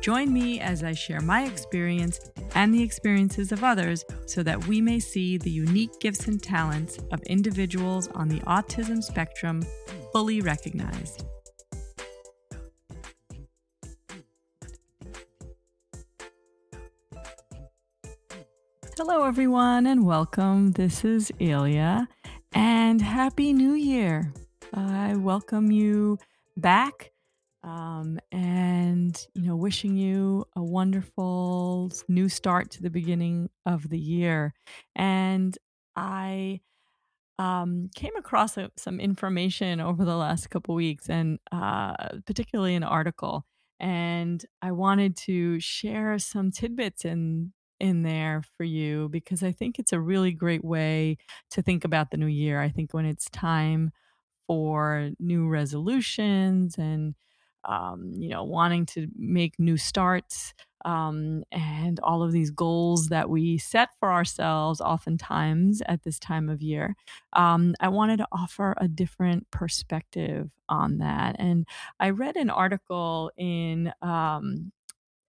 Join me as I share my experience and the experiences of others so that we may see the unique gifts and talents of individuals on the autism spectrum fully recognized. Hello, everyone, and welcome. This is Ilya, and Happy New Year. I welcome you back um, and, you know, wishing you a wonderful new start to the beginning of the year. And I um, came across a, some information over the last couple weeks, and uh, particularly an article. And I wanted to share some tidbits in in there for you because I think it's a really great way to think about the new year. I think when it's time for new resolutions and um, you know wanting to make new starts um, and all of these goals that we set for ourselves oftentimes at this time of year um, i wanted to offer a different perspective on that and i read an article in um,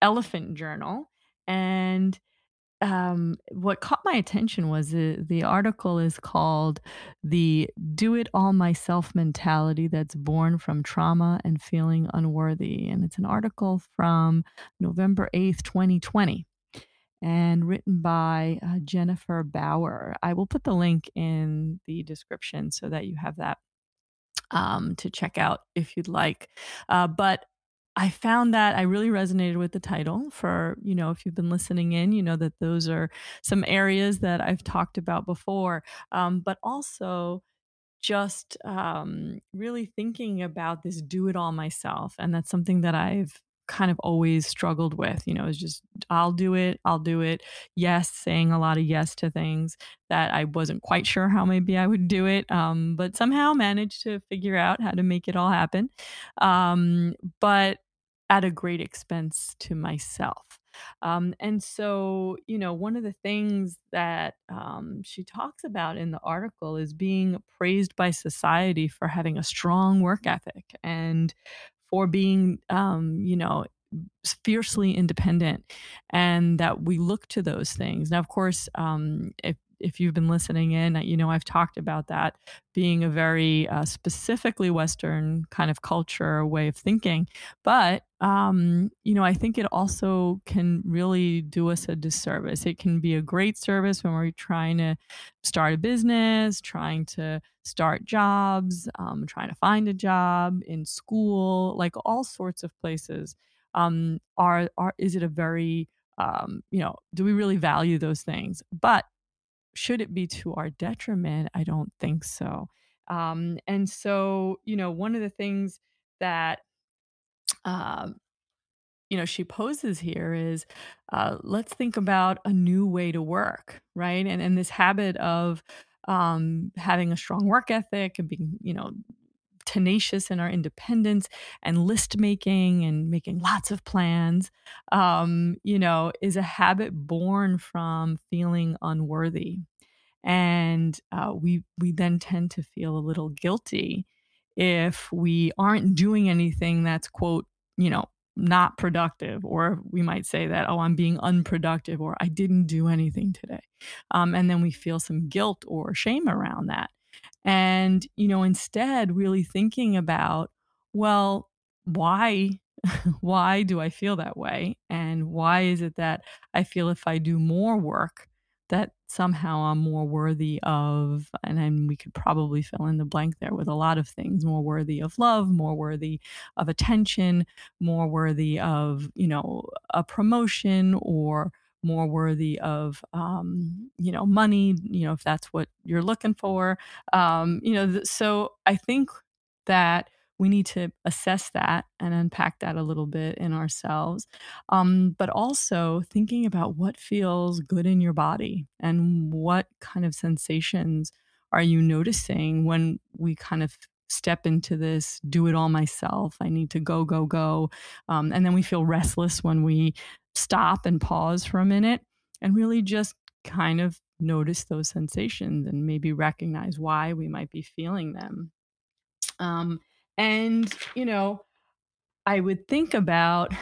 elephant journal and um, what caught my attention was the, the article is called The Do It All Myself Mentality That's Born from Trauma and Feeling Unworthy. And it's an article from November 8th, 2020, and written by uh, Jennifer Bauer. I will put the link in the description so that you have that um, to check out if you'd like. Uh, but I found that I really resonated with the title for, you know, if you've been listening in, you know that those are some areas that I've talked about before. Um, but also just um, really thinking about this do it all myself. And that's something that I've kind of always struggled with, you know, is just I'll do it, I'll do it. Yes, saying a lot of yes to things that I wasn't quite sure how maybe I would do it, um, but somehow managed to figure out how to make it all happen. Um, but at a great expense to myself. Um, and so, you know, one of the things that um, she talks about in the article is being praised by society for having a strong work ethic and for being, um, you know, fiercely independent and that we look to those things. Now, of course, um, if if you've been listening in, you know, I've talked about that being a very uh, specifically Western kind of culture way of thinking. But, um, you know, I think it also can really do us a disservice. It can be a great service when we're trying to start a business, trying to start jobs, um, trying to find a job in school, like all sorts of places. Um, are, are, is it a very, um, you know, do we really value those things? But should it be to our detriment? I don't think so. Um, and so, you know, one of the things that, um, you know, she poses here is uh, let's think about a new way to work, right? And and this habit of um, having a strong work ethic and being, you know, tenacious in our independence and list making and making lots of plans, um, you know, is a habit born from feeling unworthy. And uh, we we then tend to feel a little guilty if we aren't doing anything that's quote, you know, not productive, or we might say that, oh, I'm being unproductive, or I didn't do anything today. Um, and then we feel some guilt or shame around that. And, you know, instead, really thinking about, well, why? why do I feel that way? And why is it that I feel if I do more work, that somehow I'm more worthy of, and then we could probably fill in the blank there with a lot of things more worthy of love, more worthy of attention, more worthy of, you know, a promotion or more worthy of um, you know money you know if that's what you're looking for um, you know th- so i think that we need to assess that and unpack that a little bit in ourselves. Um, but also thinking about what feels good in your body and what kind of sensations are you noticing when we kind of step into this do it all myself i need to go go go um, and then we feel restless when we stop and pause for a minute and really just kind of notice those sensations and maybe recognize why we might be feeling them. Um, and you know i would think about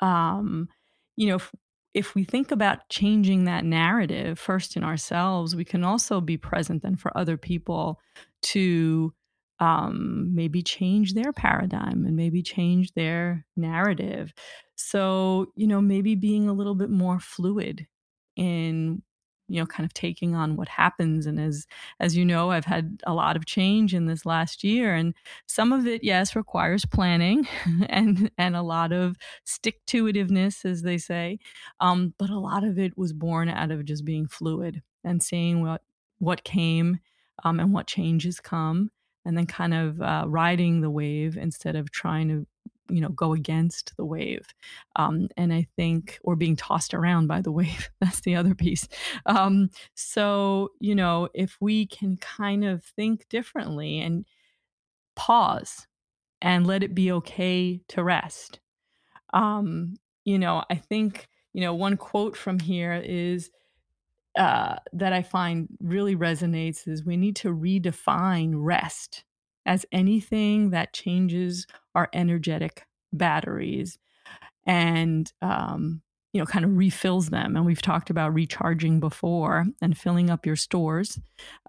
um, you know if, if we think about changing that narrative first in ourselves we can also be present then for other people to um, maybe change their paradigm and maybe change their narrative. So, you know, maybe being a little bit more fluid in you know kind of taking on what happens and as as you know I've had a lot of change in this last year and some of it yes requires planning and and a lot of stick to itiveness as they say um, but a lot of it was born out of just being fluid and seeing what what came um, and what changes come and then kind of uh, riding the wave instead of trying to you know go against the wave um, and i think or being tossed around by the wave that's the other piece um, so you know if we can kind of think differently and pause and let it be okay to rest um, you know i think you know one quote from here is uh, that I find really resonates is we need to redefine rest as anything that changes our energetic batteries and um, you know kind of refills them. And we've talked about recharging before and filling up your stores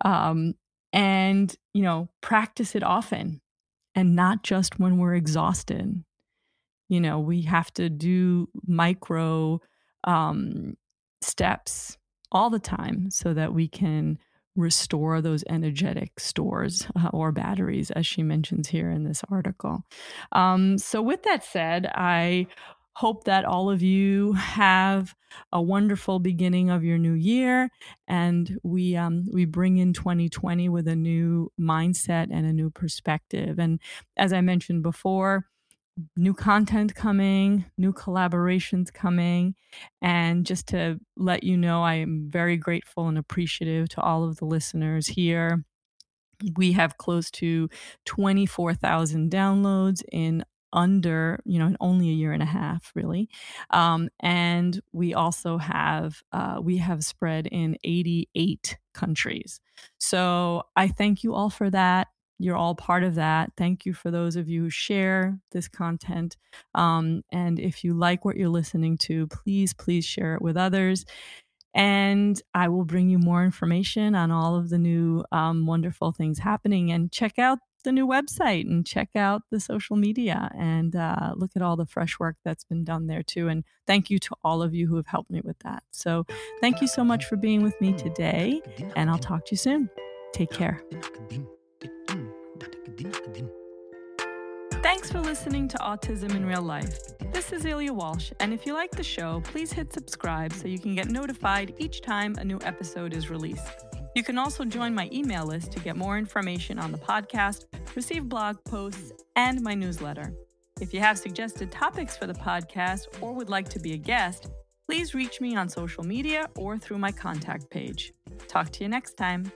um, and you know practice it often and not just when we're exhausted. You know we have to do micro um, steps all the time so that we can restore those energetic stores uh, or batteries, as she mentions here in this article. Um, so, with that said, I hope that all of you have a wonderful beginning of your new year and we um, we bring in 2020 with a new mindset and a new perspective and as i mentioned before new content coming, new collaborations coming. And just to let you know, I am very grateful and appreciative to all of the listeners here. We have close to 24,000 downloads in under, you know, in only a year and a half, really. Um, and we also have, uh, we have spread in 88 countries. So I thank you all for that you're all part of that. Thank you for those of you who share this content. Um, and if you like what you're listening to, please, please share it with others. And I will bring you more information on all of the new um, wonderful things happening. And check out the new website and check out the social media and uh, look at all the fresh work that's been done there too. And thank you to all of you who have helped me with that. So thank you so much for being with me today. And I'll talk to you soon. Take care. Thanks for listening to Autism in Real Life. This is Ilya Walsh, and if you like the show, please hit subscribe so you can get notified each time a new episode is released. You can also join my email list to get more information on the podcast, receive blog posts, and my newsletter. If you have suggested topics for the podcast or would like to be a guest, please reach me on social media or through my contact page. Talk to you next time.